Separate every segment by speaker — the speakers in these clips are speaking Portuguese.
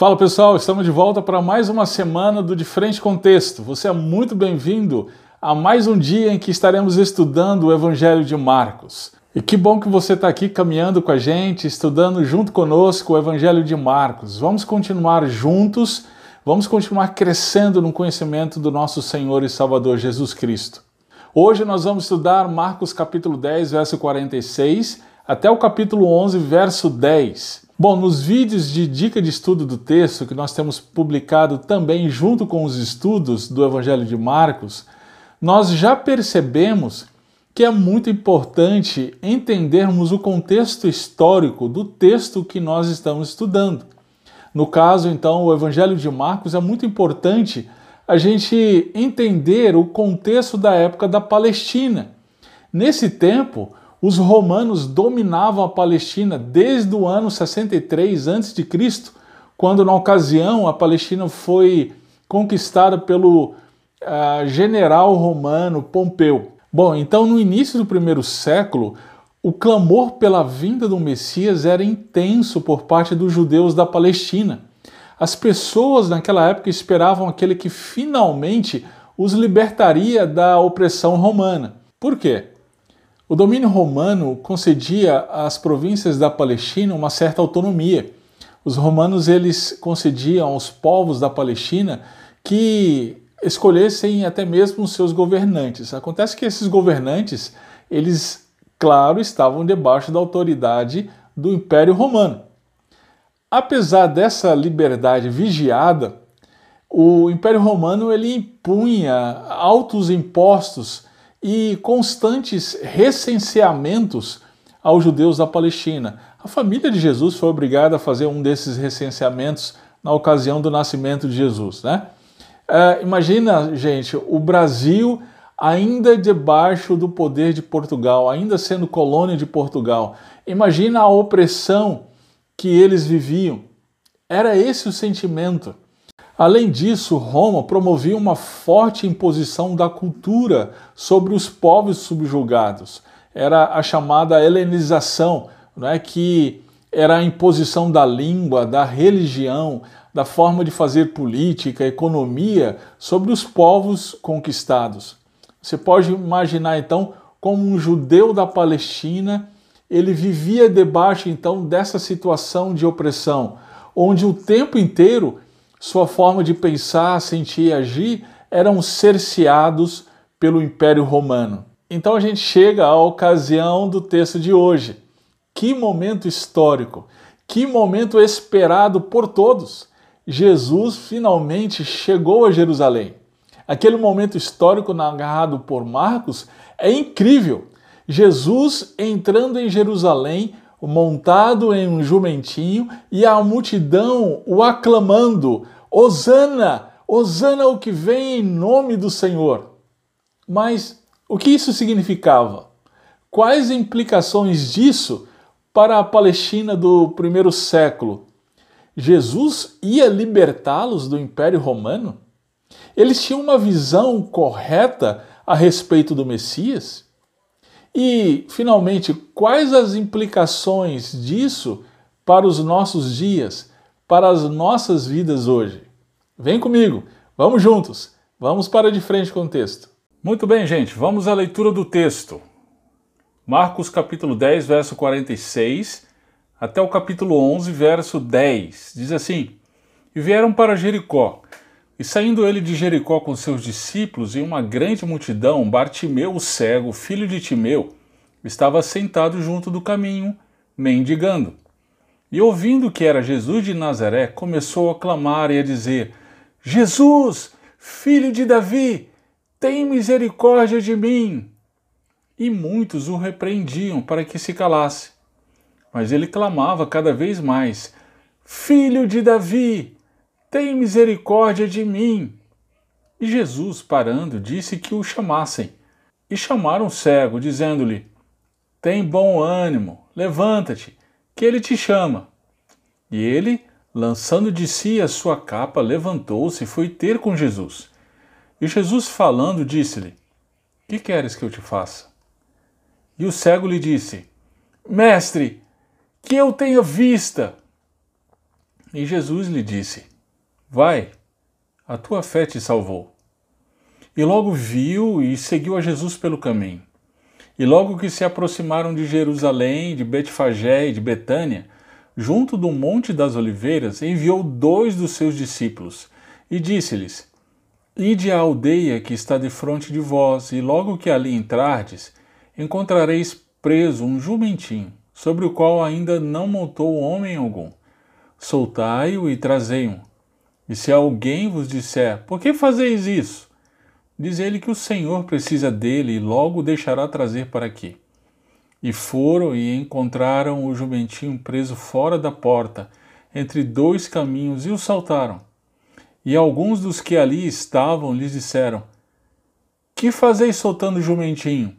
Speaker 1: Fala pessoal, estamos de volta para mais uma semana do Diferente Contexto. Você é muito bem-vindo a mais um dia em que estaremos estudando o Evangelho de Marcos. E que bom que você está aqui caminhando com a gente, estudando junto conosco o Evangelho de Marcos. Vamos continuar juntos, vamos continuar crescendo no conhecimento do nosso Senhor e Salvador Jesus Cristo. Hoje nós vamos estudar Marcos capítulo 10, verso 46, até o capítulo 11, verso 10. Bom, nos vídeos de dica de estudo do texto que nós temos publicado também junto com os estudos do Evangelho de Marcos, nós já percebemos que é muito importante entendermos o contexto histórico do texto que nós estamos estudando. No caso, então, o Evangelho de Marcos é muito importante a gente entender o contexto da época da Palestina. Nesse tempo, os romanos dominavam a Palestina desde o ano 63 a.C., quando na ocasião a Palestina foi conquistada pelo uh, general romano Pompeu. Bom, então no início do primeiro século, o clamor pela vinda do Messias era intenso por parte dos judeus da Palestina. As pessoas naquela época esperavam aquele que finalmente os libertaria da opressão romana. Por quê? O domínio romano concedia às províncias da Palestina uma certa autonomia. Os romanos eles concediam aos povos da Palestina que escolhessem até mesmo seus governantes. Acontece que esses governantes, eles, claro, estavam debaixo da autoridade do Império Romano. Apesar dessa liberdade vigiada, o Império Romano ele impunha altos impostos e constantes recenseamentos aos judeus da Palestina. A família de Jesus foi obrigada a fazer um desses recenseamentos na ocasião do nascimento de Jesus. Né? É, imagina, gente, o Brasil ainda debaixo do poder de Portugal, ainda sendo colônia de Portugal. Imagina a opressão que eles viviam. Era esse o sentimento. Além disso, Roma promovia uma forte imposição da cultura sobre os povos subjugados. Era a chamada helenização, é que era a imposição da língua, da religião, da forma de fazer política, economia sobre os povos conquistados. Você pode imaginar então como um judeu da Palestina, ele vivia debaixo então dessa situação de opressão, onde o tempo inteiro sua forma de pensar, sentir e agir eram cerceados pelo Império Romano. Então a gente chega à ocasião do texto de hoje. Que momento histórico, que momento esperado por todos. Jesus finalmente chegou a Jerusalém. Aquele momento histórico narrado por Marcos é incrível. Jesus entrando em Jerusalém montado em um jumentinho e a multidão o aclamando: Hosana! Hosana o que vem em nome do Senhor. Mas o que isso significava? Quais implicações disso para a Palestina do primeiro século? Jesus ia libertá-los do Império Romano? Eles tinham uma visão correta a respeito do Messias? E, finalmente, quais as implicações disso para os nossos dias, para as nossas vidas hoje? Vem comigo, vamos juntos, vamos para de frente com o texto. Muito bem, gente, vamos à leitura do texto. Marcos capítulo 10, verso 46, até o capítulo 11, verso 10. Diz assim: E vieram para Jericó. E saindo ele de Jericó com seus discípulos e uma grande multidão, Bartimeu o cego, filho de Timeu, estava sentado junto do caminho, mendigando. E ouvindo que era Jesus de Nazaré, começou a clamar e a dizer: Jesus, filho de Davi, tem misericórdia de mim. E muitos o repreendiam para que se calasse. Mas ele clamava cada vez mais: Filho de Davi, tem misericórdia de mim. E Jesus, parando, disse que o chamassem. E chamaram o cego, dizendo-lhe: Tem bom ânimo, levanta-te, que ele te chama. E ele, lançando de si a sua capa, levantou-se e foi ter com Jesus. E Jesus, falando, disse-lhe: Que queres que eu te faça? E o cego lhe disse: Mestre, que eu tenha vista. E Jesus lhe disse: Vai, a tua fé te salvou. E logo viu e seguiu a Jesus pelo caminho. E logo que se aproximaram de Jerusalém, de Betfagé e de Betânia, junto do Monte das Oliveiras, enviou dois dos seus discípulos e disse-lhes: Ide à aldeia que está de frente de vós, e logo que ali entrardes, encontrareis preso um jumentinho, sobre o qual ainda não montou homem algum. Soltai-o e trazei-o. E se alguém vos disser, por que fazeis isso? Diz ele que o Senhor precisa dele e logo o deixará trazer para aqui. E foram e encontraram o jumentinho preso fora da porta, entre dois caminhos, e o saltaram. E alguns dos que ali estavam lhes disseram: Que fazeis soltando o jumentinho?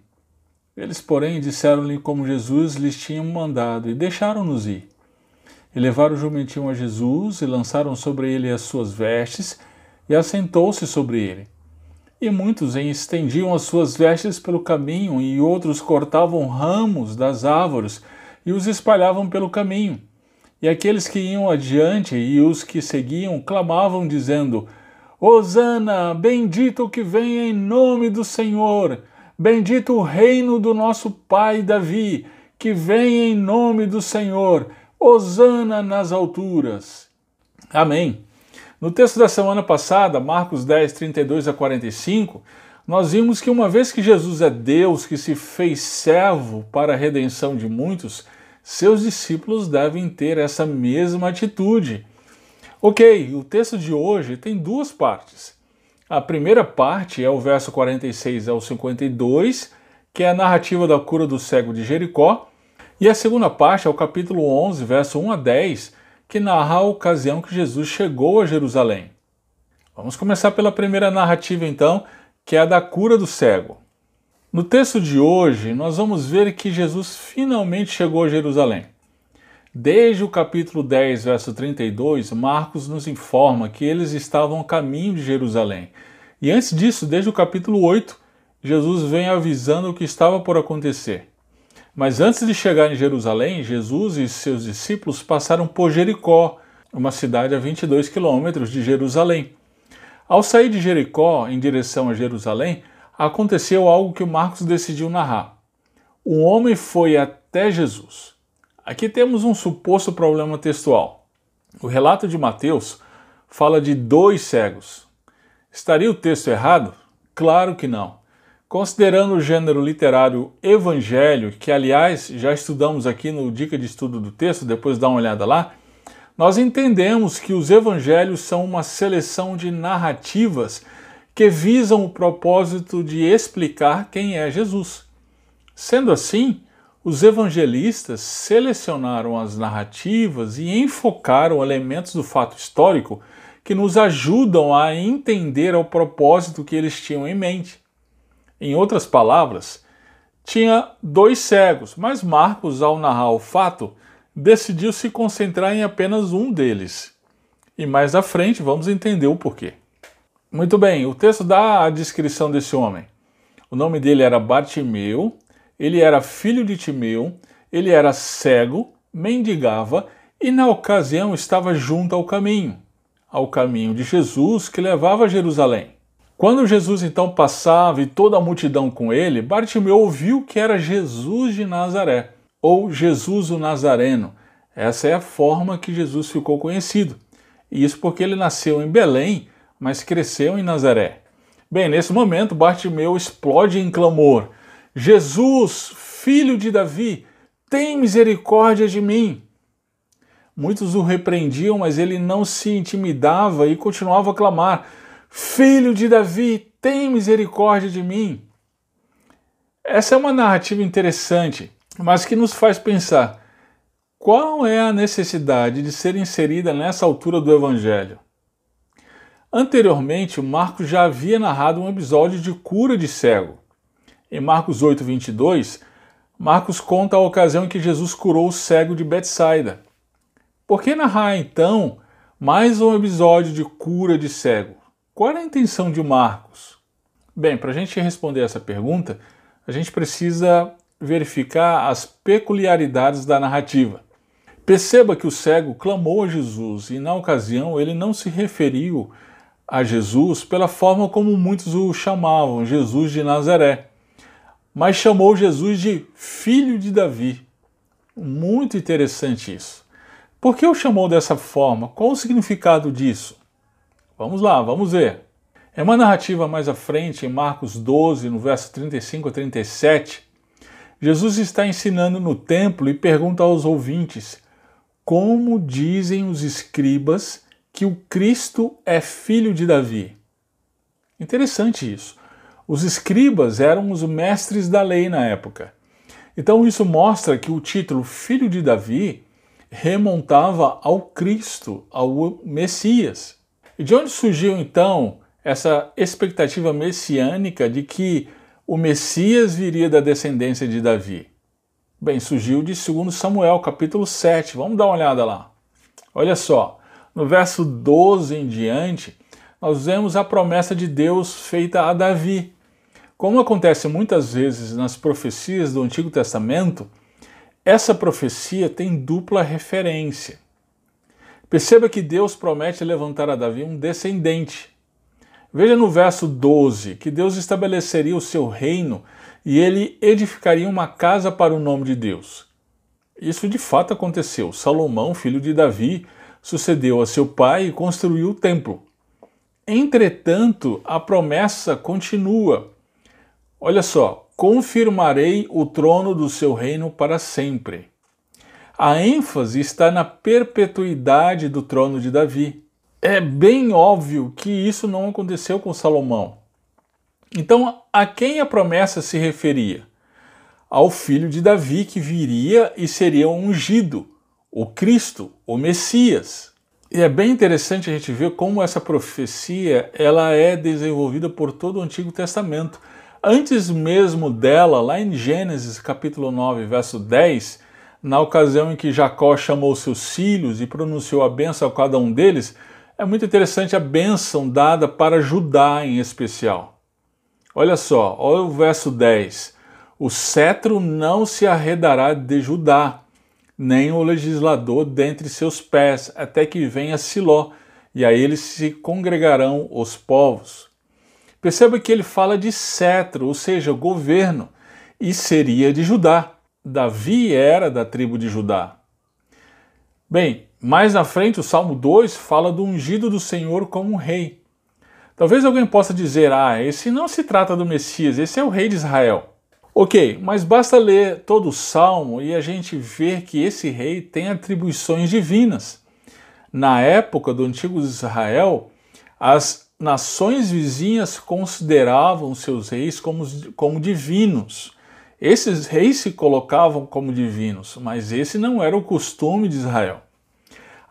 Speaker 1: Eles, porém, disseram-lhe como Jesus lhes tinha mandado, e deixaram-nos ir. E levaram o jumentinho a Jesus, e lançaram sobre ele as suas vestes, e assentou-se sobre ele. E muitos estendiam as suas vestes pelo caminho, e outros cortavam ramos das árvores e os espalhavam pelo caminho. E aqueles que iam adiante e os que seguiam clamavam, dizendo: Hosana, bendito que vem em nome do Senhor, bendito o reino do nosso pai Davi, que vem em nome do Senhor, Hosana nas alturas. Amém. No texto da semana passada, Marcos 10, 32 a 45, nós vimos que uma vez que Jesus é Deus que se fez servo para a redenção de muitos, seus discípulos devem ter essa mesma atitude. Ok, o texto de hoje tem duas partes. A primeira parte é o verso 46 ao 52, que é a narrativa da cura do cego de Jericó, e a segunda parte é o capítulo 11, verso 1 a 10, que narra a ocasião que Jesus chegou a Jerusalém. Vamos começar pela primeira narrativa, então, que é a da cura do cego. No texto de hoje, nós vamos ver que Jesus finalmente chegou a Jerusalém. Desde o capítulo 10, verso 32, Marcos nos informa que eles estavam a caminho de Jerusalém. E antes disso, desde o capítulo 8, Jesus vem avisando o que estava por acontecer. Mas antes de chegar em Jerusalém, Jesus e seus discípulos passaram por Jericó, uma cidade a 22 quilômetros de Jerusalém. Ao sair de Jericó em direção a Jerusalém, aconteceu algo que Marcos decidiu narrar. Um homem foi até Jesus. Aqui temos um suposto problema textual. O relato de Mateus fala de dois cegos. Estaria o texto errado? Claro que não. Considerando o gênero literário evangelho, que aliás já estudamos aqui no Dica de Estudo do Texto, depois dá uma olhada lá, nós entendemos que os evangelhos são uma seleção de narrativas que visam o propósito de explicar quem é Jesus. Sendo assim, os evangelistas selecionaram as narrativas e enfocaram elementos do fato histórico que nos ajudam a entender o propósito que eles tinham em mente. Em outras palavras, tinha dois cegos, mas Marcos, ao narrar o fato, decidiu se concentrar em apenas um deles. E mais à frente vamos entender o porquê. Muito bem, o texto dá a descrição desse homem. O nome dele era Bartimeu, ele era filho de Timeu, ele era cego, mendigava e na ocasião estava junto ao caminho, ao caminho de Jesus que levava a Jerusalém. Quando Jesus então passava e toda a multidão com ele, Bartimeu ouviu que era Jesus de Nazaré, ou Jesus o Nazareno. Essa é a forma que Jesus ficou conhecido. E isso porque ele nasceu em Belém, mas cresceu em Nazaré. Bem, nesse momento, Bartimeu explode em clamor: Jesus, filho de Davi, tem misericórdia de mim. Muitos o repreendiam, mas ele não se intimidava e continuava a clamar: Filho de Davi, tem misericórdia de mim. Essa é uma narrativa interessante, mas que nos faz pensar qual é a necessidade de ser inserida nessa altura do Evangelho. Anteriormente, Marcos já havia narrado um episódio de cura de cego. Em Marcos 8, 22, Marcos conta a ocasião em que Jesus curou o cego de Betsaida. Por que narrar então mais um episódio de cura de cego? Qual era a intenção de Marcos? Bem, para a gente responder essa pergunta, a gente precisa verificar as peculiaridades da narrativa. Perceba que o cego clamou a Jesus e, na ocasião, ele não se referiu a Jesus pela forma como muitos o chamavam, Jesus de Nazaré, mas chamou Jesus de filho de Davi. Muito interessante isso. Por que o chamou dessa forma? Qual o significado disso? Vamos lá, vamos ver. É uma narrativa mais à frente, em Marcos 12, no verso 35 a 37. Jesus está ensinando no templo e pergunta aos ouvintes: Como dizem os escribas que o Cristo é filho de Davi? Interessante isso. Os escribas eram os mestres da lei na época. Então isso mostra que o título Filho de Davi remontava ao Cristo, ao Messias. E de onde surgiu então essa expectativa messiânica de que o Messias viria da descendência de Davi? Bem, surgiu de 2 Samuel, capítulo 7. Vamos dar uma olhada lá. Olha só, no verso 12 em diante, nós vemos a promessa de Deus feita a Davi. Como acontece muitas vezes nas profecias do Antigo Testamento, essa profecia tem dupla referência. Perceba que Deus promete levantar a Davi um descendente. Veja no verso 12 que Deus estabeleceria o seu reino e ele edificaria uma casa para o nome de Deus. Isso de fato aconteceu. Salomão, filho de Davi, sucedeu a seu pai e construiu o templo. Entretanto, a promessa continua. Olha só, confirmarei o trono do seu reino para sempre. A ênfase está na perpetuidade do trono de Davi é bem óbvio que isso não aconteceu com Salomão. Então, a quem a promessa se referia? Ao filho de Davi que viria e seria ungido, o Cristo, o Messias. E é bem interessante a gente ver como essa profecia ela é desenvolvida por todo o Antigo Testamento. Antes mesmo dela, lá em Gênesis capítulo 9, verso 10, na ocasião em que Jacó chamou seus filhos e pronunciou a bênção a cada um deles, é muito interessante a bênção dada para Judá em especial. Olha só, olha o verso 10. O cetro não se arredará de Judá, nem o legislador dentre seus pés, até que venha Siló, e a ele se congregarão os povos. Perceba que ele fala de cetro, ou seja, governo, e seria de Judá. Davi era da tribo de Judá. Bem, mais na frente, o Salmo 2 fala do ungido do Senhor como rei. Talvez alguém possa dizer: ah, esse não se trata do Messias, esse é o rei de Israel. Ok, mas basta ler todo o salmo e a gente ver que esse rei tem atribuições divinas. Na época do antigo Israel, as nações vizinhas consideravam seus reis como, como divinos. Esses reis se colocavam como divinos, mas esse não era o costume de Israel.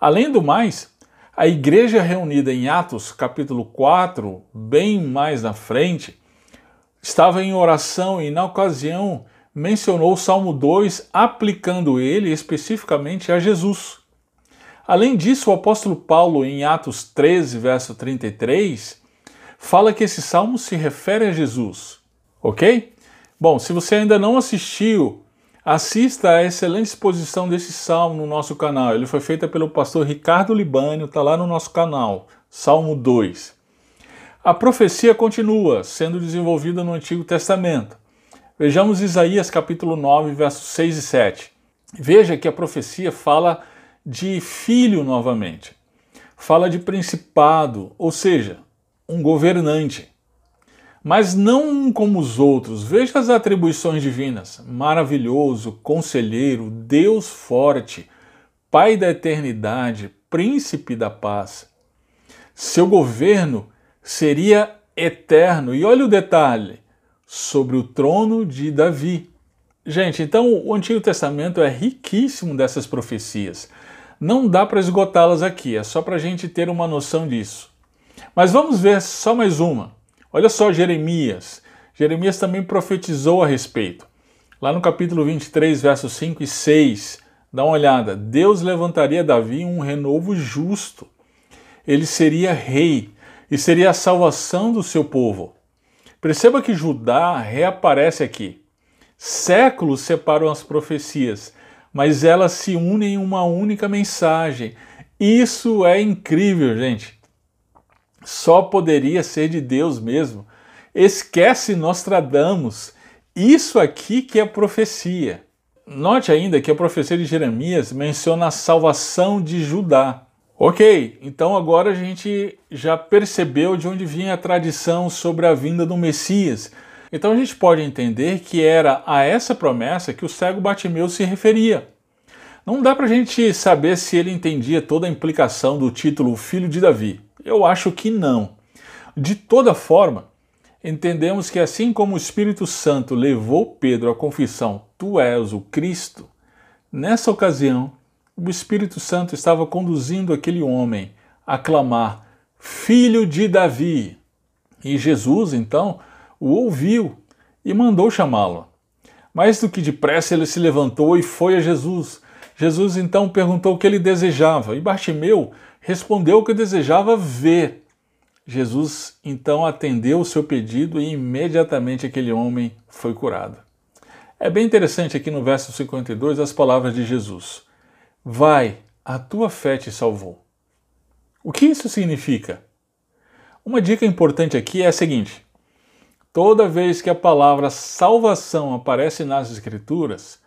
Speaker 1: Além do mais, a igreja reunida em Atos capítulo 4, bem mais na frente, estava em oração e na ocasião mencionou o Salmo 2, aplicando ele especificamente a Jesus. Além disso, o apóstolo Paulo, em Atos 13, verso 33, fala que esse salmo se refere a Jesus. Ok? Bom, se você ainda não assistiu Assista a excelente exposição desse salmo no nosso canal. Ele foi feita pelo pastor Ricardo Libânio, está lá no nosso canal, Salmo 2. A profecia continua sendo desenvolvida no Antigo Testamento. Vejamos Isaías capítulo 9, versos 6 e 7. Veja que a profecia fala de filho novamente. Fala de principado, ou seja, um governante mas não como os outros. Veja as atribuições divinas: maravilhoso, conselheiro, Deus forte, Pai da eternidade, príncipe da paz. Seu governo seria eterno. E olha o detalhe: sobre o trono de Davi. Gente, então o Antigo Testamento é riquíssimo dessas profecias. Não dá para esgotá-las aqui, é só para a gente ter uma noção disso. Mas vamos ver só mais uma. Olha só Jeremias. Jeremias também profetizou a respeito. Lá no capítulo 23, versos 5 e 6, dá uma olhada. Deus levantaria Davi um renovo justo. Ele seria rei e seria a salvação do seu povo. Perceba que Judá reaparece aqui. Séculos separam as profecias, mas elas se unem em uma única mensagem. Isso é incrível, gente. Só poderia ser de Deus mesmo. Esquece Nostradamus. Isso aqui que é profecia. Note ainda que a profecia de Jeremias menciona a salvação de Judá. Ok, então agora a gente já percebeu de onde vinha a tradição sobre a vinda do Messias. Então a gente pode entender que era a essa promessa que o cego Batimeu se referia. Não dá para a gente saber se ele entendia toda a implicação do título Filho de Davi. Eu acho que não. De toda forma, entendemos que assim como o Espírito Santo levou Pedro à confissão: Tu és o Cristo, nessa ocasião o Espírito Santo estava conduzindo aquele homem a clamar: Filho de Davi. E Jesus, então, o ouviu e mandou chamá-lo. Mais do que depressa ele se levantou e foi a Jesus. Jesus então perguntou o que ele desejava e Bartimeu respondeu que desejava ver. Jesus então atendeu o seu pedido e imediatamente aquele homem foi curado. É bem interessante aqui no verso 52 as palavras de Jesus. Vai, a tua fé te salvou. O que isso significa? Uma dica importante aqui é a seguinte: toda vez que a palavra salvação aparece nas Escrituras,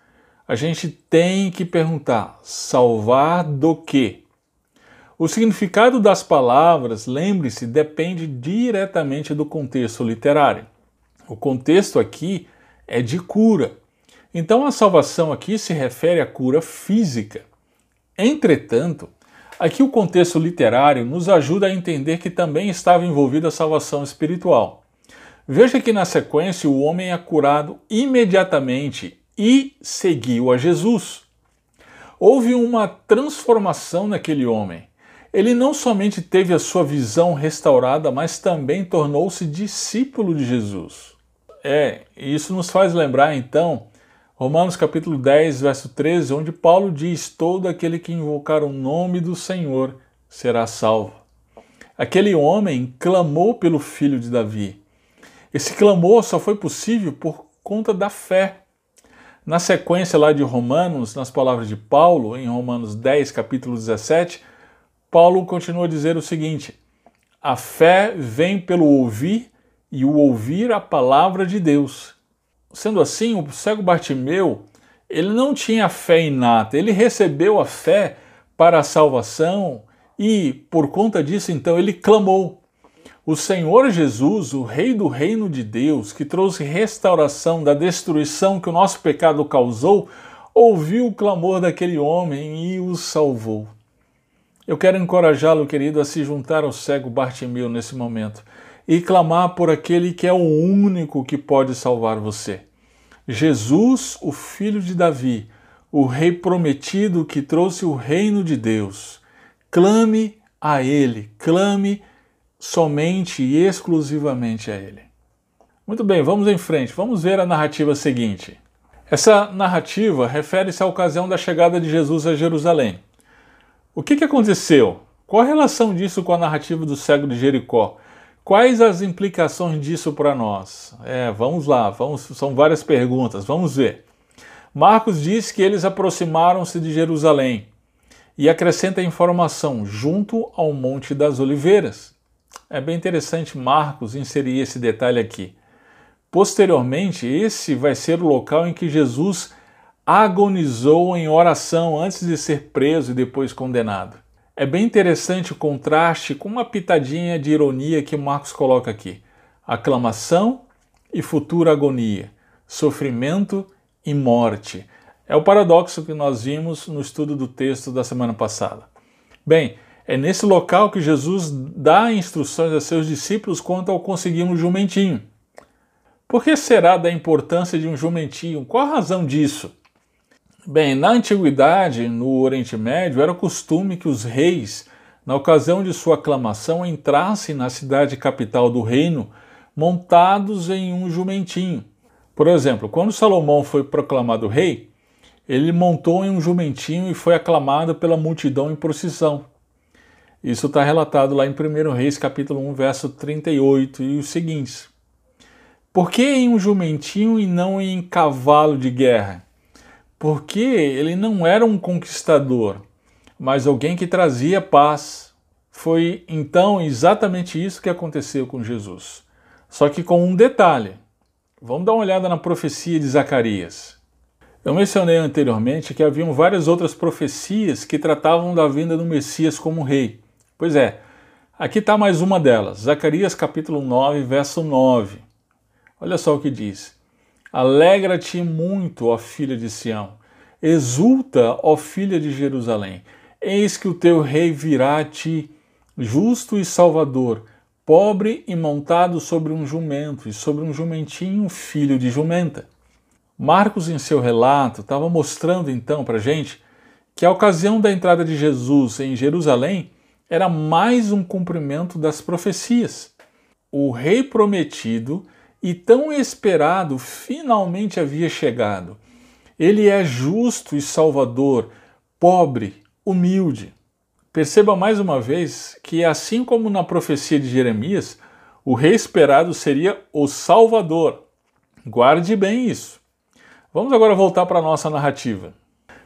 Speaker 1: a gente tem que perguntar: salvar do quê? O significado das palavras, lembre-se, depende diretamente do contexto literário. O contexto aqui é de cura. Então a salvação aqui se refere à cura física. Entretanto, aqui o contexto literário nos ajuda a entender que também estava envolvida a salvação espiritual. Veja que na sequência o homem é curado imediatamente e seguiu a Jesus. Houve uma transformação naquele homem. Ele não somente teve a sua visão restaurada, mas também tornou-se discípulo de Jesus. É, isso nos faz lembrar então Romanos capítulo 10, verso 13, onde Paulo diz: Todo aquele que invocar o nome do Senhor será salvo. Aquele homem clamou pelo filho de Davi. Esse clamor só foi possível por conta da fé. Na sequência lá de Romanos, nas palavras de Paulo, em Romanos 10, capítulo 17, Paulo continua a dizer o seguinte: A fé vem pelo ouvir e o ouvir a palavra de Deus. Sendo assim, o cego Bartimeu, ele não tinha fé inata, ele recebeu a fé para a salvação e, por conta disso, então, ele clamou. O Senhor Jesus, o Rei do reino de Deus, que trouxe restauração da destruição que o nosso pecado causou, ouviu o clamor daquele homem e o salvou. Eu quero encorajá-lo, querido, a se juntar ao cego Bartimeu nesse momento e clamar por aquele que é o único que pode salvar você. Jesus, o filho de Davi, o rei prometido que trouxe o reino de Deus. Clame a ele, clame somente e exclusivamente a ele. Muito bem, vamos em frente, vamos ver a narrativa seguinte. Essa narrativa refere-se à ocasião da chegada de Jesus a Jerusalém. O que, que aconteceu? Qual a relação disso com a narrativa do cego de Jericó? Quais as implicações disso para nós? É, vamos lá, vamos, são várias perguntas, vamos ver. Marcos diz que eles aproximaram-se de Jerusalém e acrescenta a informação junto ao Monte das Oliveiras. É bem interessante Marcos inserir esse detalhe aqui. Posteriormente, esse vai ser o local em que Jesus agonizou em oração antes de ser preso e depois condenado. É bem interessante o contraste com uma pitadinha de ironia que Marcos coloca aqui: aclamação e futura agonia, sofrimento e morte. É o paradoxo que nós vimos no estudo do texto da semana passada. Bem, é nesse local que Jesus dá instruções a seus discípulos quanto ao conseguir um jumentinho. Por que será da importância de um jumentinho? Qual a razão disso? Bem, na antiguidade, no Oriente Médio, era costume que os reis, na ocasião de sua aclamação, entrassem na cidade capital do reino montados em um jumentinho. Por exemplo, quando Salomão foi proclamado rei, ele montou em um jumentinho e foi aclamado pela multidão em procissão. Isso está relatado lá em 1 Reis, capítulo 1, verso 38 e os seguintes. Por que em um jumentinho e não em cavalo de guerra? Porque ele não era um conquistador, mas alguém que trazia paz. Foi então exatamente isso que aconteceu com Jesus. Só que com um detalhe. Vamos dar uma olhada na profecia de Zacarias. Eu mencionei anteriormente que haviam várias outras profecias que tratavam da vinda do Messias como rei. Pois é, aqui está mais uma delas, Zacarias capítulo 9, verso 9. Olha só o que diz: Alegra-te muito, ó filha de Sião, exulta, ó filha de Jerusalém, eis que o teu rei virá a ti, justo e salvador pobre e montado sobre um jumento e sobre um jumentinho filho de jumenta. Marcos, em seu relato, estava mostrando então para a gente que a ocasião da entrada de Jesus em Jerusalém era mais um cumprimento das profecias. O rei prometido e tão esperado finalmente havia chegado. Ele é justo e salvador, pobre, humilde. Perceba mais uma vez que, assim como na profecia de Jeremias, o rei esperado seria o Salvador. Guarde bem isso. Vamos agora voltar para a nossa narrativa.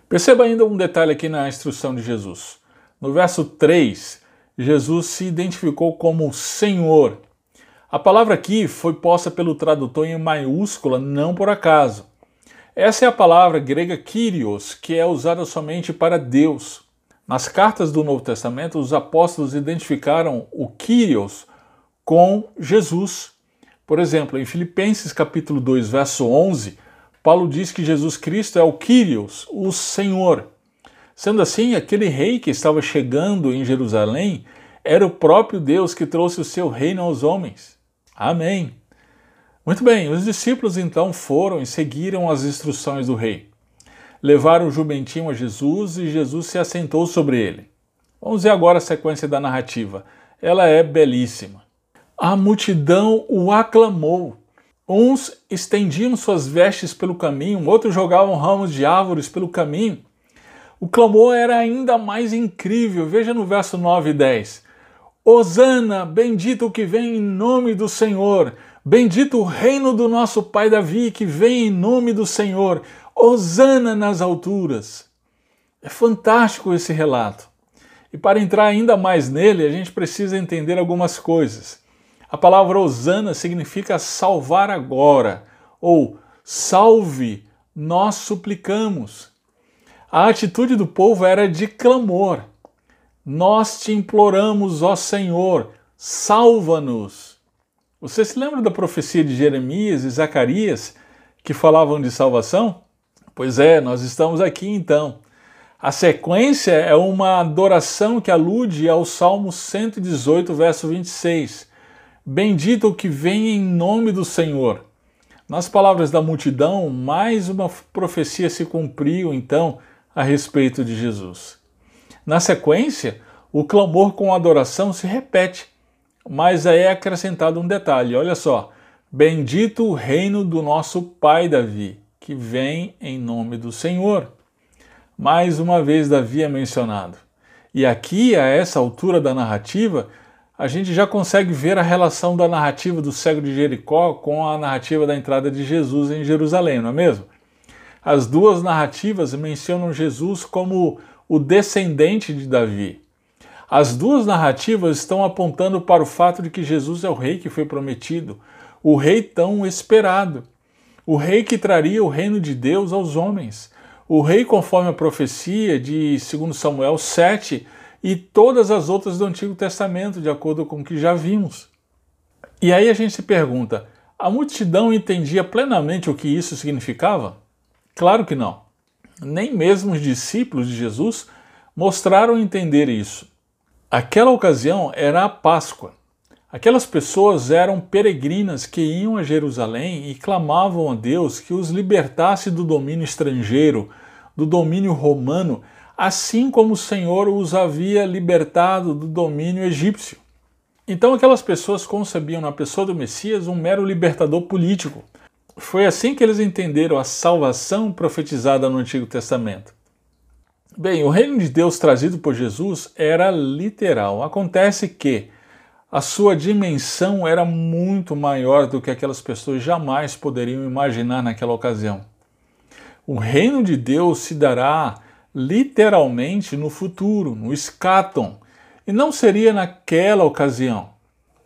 Speaker 1: Perceba ainda um detalhe aqui na instrução de Jesus. No verso 3, Jesus se identificou como Senhor. A palavra aqui foi posta pelo tradutor em maiúscula, não por acaso. Essa é a palavra grega Kyrios, que é usada somente para Deus. Nas cartas do Novo Testamento, os apóstolos identificaram o Kyrios com Jesus. Por exemplo, em Filipenses capítulo 2, verso 11, Paulo diz que Jesus Cristo é o Kyrios, o Senhor. Sendo assim, aquele rei que estava chegando em Jerusalém era o próprio Deus que trouxe o seu reino aos homens. Amém. Muito bem, os discípulos então foram e seguiram as instruções do rei levaram o jumentinho a Jesus e Jesus se assentou sobre ele. Vamos ver agora a sequência da narrativa. Ela é belíssima. A multidão o aclamou. Uns estendiam suas vestes pelo caminho, outros jogavam ramos de árvores pelo caminho. O clamor era ainda mais incrível. Veja no verso 9 e 10. Hosana, bendito que vem em nome do Senhor. Bendito o reino do nosso pai Davi, que vem em nome do Senhor. Hosana nas alturas. É fantástico esse relato. E para entrar ainda mais nele, a gente precisa entender algumas coisas. A palavra Hosana significa salvar agora, ou salve, nós suplicamos. A atitude do povo era de clamor. Nós te imploramos, ó Senhor, salva-nos. Você se lembra da profecia de Jeremias e Zacarias que falavam de salvação? Pois é, nós estamos aqui então. A sequência é uma adoração que alude ao Salmo 118, verso 26. Bendito o que vem em nome do Senhor. Nas palavras da multidão, mais uma profecia se cumpriu então a respeito de Jesus. Na sequência, o clamor com adoração se repete, mas aí é acrescentado um detalhe: olha só. Bendito o reino do nosso pai Davi que vem em nome do Senhor. Mais uma vez, Davi é mencionado. E aqui, a essa altura da narrativa, a gente já consegue ver a relação da narrativa do cego de Jericó com a narrativa da entrada de Jesus em Jerusalém, não é mesmo? As duas narrativas mencionam Jesus como o descendente de Davi. As duas narrativas estão apontando para o fato de que Jesus é o rei que foi prometido, o rei tão esperado o rei que traria o reino de Deus aos homens, o rei conforme a profecia de 2 Samuel 7 e todas as outras do Antigo Testamento, de acordo com o que já vimos. E aí a gente se pergunta: a multidão entendia plenamente o que isso significava? Claro que não. Nem mesmo os discípulos de Jesus mostraram entender isso. Aquela ocasião era a Páscoa. Aquelas pessoas eram peregrinas que iam a Jerusalém e clamavam a Deus que os libertasse do domínio estrangeiro, do domínio romano, assim como o Senhor os havia libertado do domínio egípcio. Então aquelas pessoas concebiam na pessoa do Messias um mero libertador político. Foi assim que eles entenderam a salvação profetizada no Antigo Testamento. Bem, o reino de Deus trazido por Jesus era literal. Acontece que a sua dimensão era muito maior do que aquelas pessoas jamais poderiam imaginar naquela ocasião. O reino de Deus se dará literalmente no futuro, no escatom, e não seria naquela ocasião.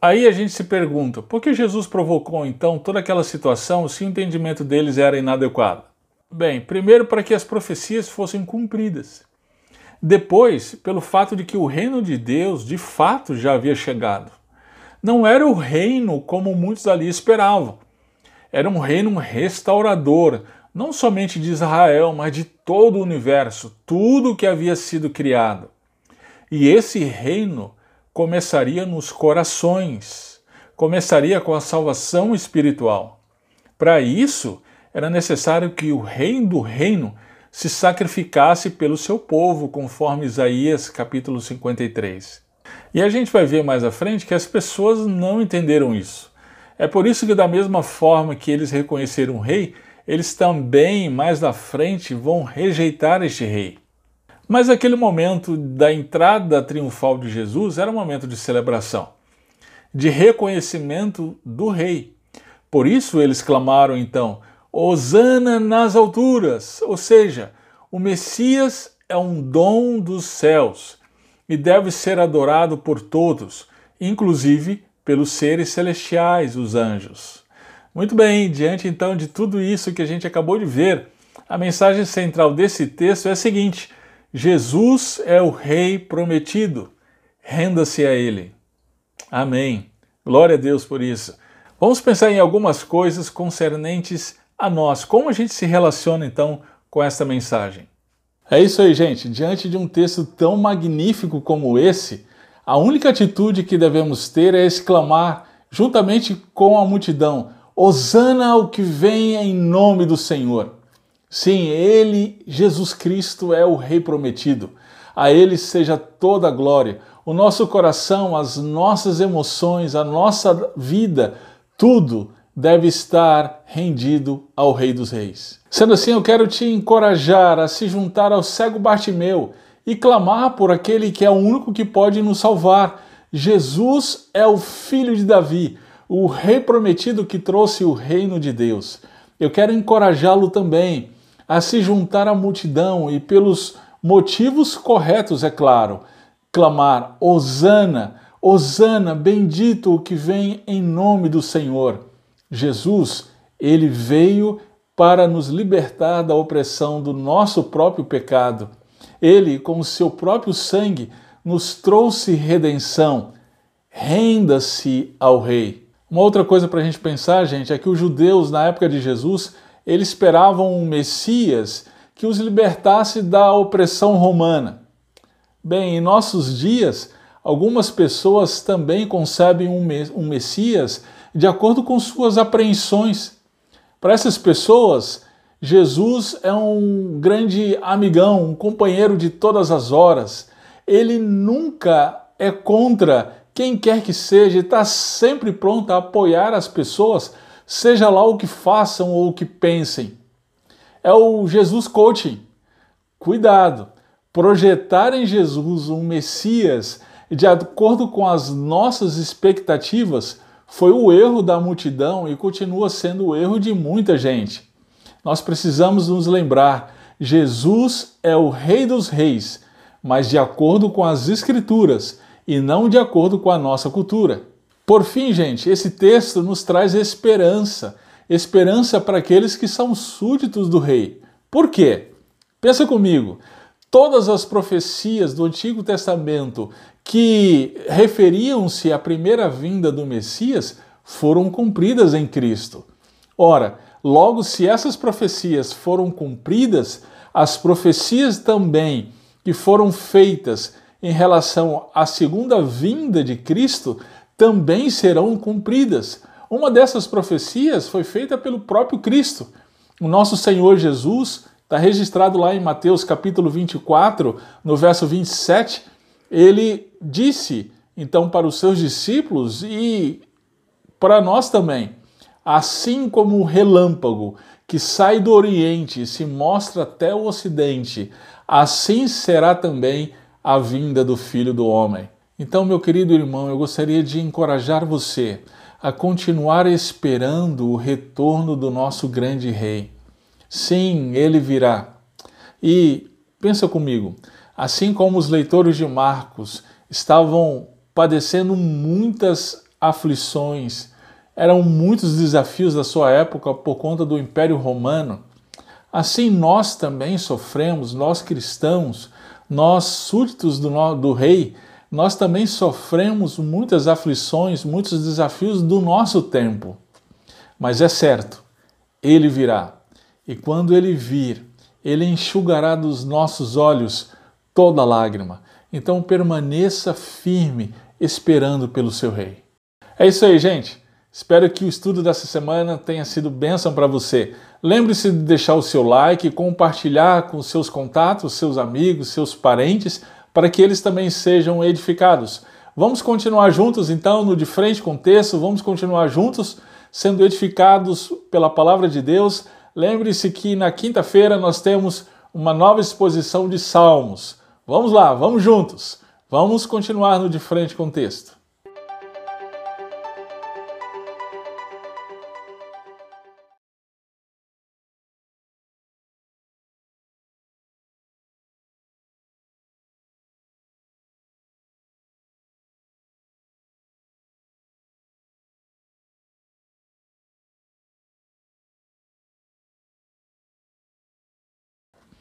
Speaker 1: Aí a gente se pergunta, por que Jesus provocou então toda aquela situação se o entendimento deles era inadequado? Bem, primeiro para que as profecias fossem cumpridas. Depois, pelo fato de que o reino de Deus de fato já havia chegado. Não era o reino como muitos ali esperavam. Era um reino restaurador, não somente de Israel, mas de todo o universo, tudo que havia sido criado. E esse reino começaria nos corações, começaria com a salvação espiritual. Para isso, era necessário que o rei do reino se sacrificasse pelo seu povo, conforme Isaías capítulo 53. E a gente vai ver mais à frente que as pessoas não entenderam isso. É por isso que, da mesma forma que eles reconheceram o rei, eles também, mais à frente, vão rejeitar este rei. Mas aquele momento da entrada triunfal de Jesus era um momento de celebração, de reconhecimento do rei. Por isso eles clamaram então: Hosana nas alturas, ou seja, o Messias é um dom dos céus e deve ser adorado por todos, inclusive pelos seres celestiais, os anjos. Muito bem, diante então de tudo isso que a gente acabou de ver, a mensagem central desse texto é a seguinte: Jesus é o Rei prometido, renda-se a Ele. Amém. Glória a Deus por isso. Vamos pensar em algumas coisas concernentes a nós. Como a gente se relaciona então com esta mensagem? É isso aí, gente. Diante de um texto tão magnífico como esse, a única atitude que devemos ter é exclamar, juntamente com a multidão: Hosana ao que vem em nome do Senhor. Sim, Ele, Jesus Cristo, é o Rei prometido. A Ele seja toda a glória. O nosso coração, as nossas emoções, a nossa vida, tudo deve estar rendido ao Rei dos Reis. Sendo assim, eu quero te encorajar a se juntar ao cego Bartimeu e clamar por aquele que é o único que pode nos salvar. Jesus é o filho de Davi, o rei prometido que trouxe o reino de Deus. Eu quero encorajá-lo também a se juntar à multidão e, pelos motivos corretos, é claro, clamar: Hosana, Hosana, bendito o que vem em nome do Senhor. Jesus, ele veio para nos libertar da opressão do nosso próprio pecado. Ele, com o seu próprio sangue, nos trouxe redenção. Renda-se ao Rei. Uma outra coisa para a gente pensar, gente, é que os judeus, na época de Jesus, eles esperavam um Messias que os libertasse da opressão romana. Bem, em nossos dias, algumas pessoas também concebem um Messias de acordo com suas apreensões. Para essas pessoas, Jesus é um grande amigão, um companheiro de todas as horas. Ele nunca é contra quem quer que seja, está sempre pronto a apoiar as pessoas, seja lá o que façam ou o que pensem. É o Jesus coaching. Cuidado! Projetar em Jesus um Messias de acordo com as nossas expectativas foi o erro da multidão e continua sendo o erro de muita gente. Nós precisamos nos lembrar: Jesus é o Rei dos Reis, mas de acordo com as Escrituras e não de acordo com a nossa cultura. Por fim, gente, esse texto nos traz esperança esperança para aqueles que são súditos do Rei. Por quê? Pensa comigo. Todas as profecias do Antigo Testamento que referiam-se à primeira vinda do Messias foram cumpridas em Cristo. Ora, logo, se essas profecias foram cumpridas, as profecias também que foram feitas em relação à segunda vinda de Cristo também serão cumpridas. Uma dessas profecias foi feita pelo próprio Cristo. O nosso Senhor Jesus está registrado lá em Mateus capítulo 24, no verso 27, ele disse então para os seus discípulos e para nós também: assim como o relâmpago que sai do Oriente e se mostra até o Ocidente, assim será também a vinda do Filho do Homem. Então, meu querido irmão, eu gostaria de encorajar você a continuar esperando o retorno do nosso grande Rei. Sim, ele virá. E pensa comigo, assim como os leitores de Marcos estavam padecendo muitas aflições, eram muitos desafios da sua época por conta do Império Romano, assim nós também sofremos, nós cristãos, nós súditos do, do rei, nós também sofremos muitas aflições, muitos desafios do nosso tempo. Mas é certo, ele virá. E quando ele vir, ele enxugará dos nossos olhos toda lágrima. Então permaneça firme, esperando pelo seu rei. É isso aí, gente. Espero que o estudo dessa semana tenha sido bênção para você. Lembre-se de deixar o seu like, compartilhar com seus contatos, seus amigos, seus parentes, para que eles também sejam edificados. Vamos continuar juntos então no De Frente com Texto, vamos continuar juntos sendo edificados pela palavra de Deus. Lembre-se que na quinta-feira nós temos uma nova exposição de Salmos. Vamos lá, vamos juntos. Vamos continuar no De Frente com Texto.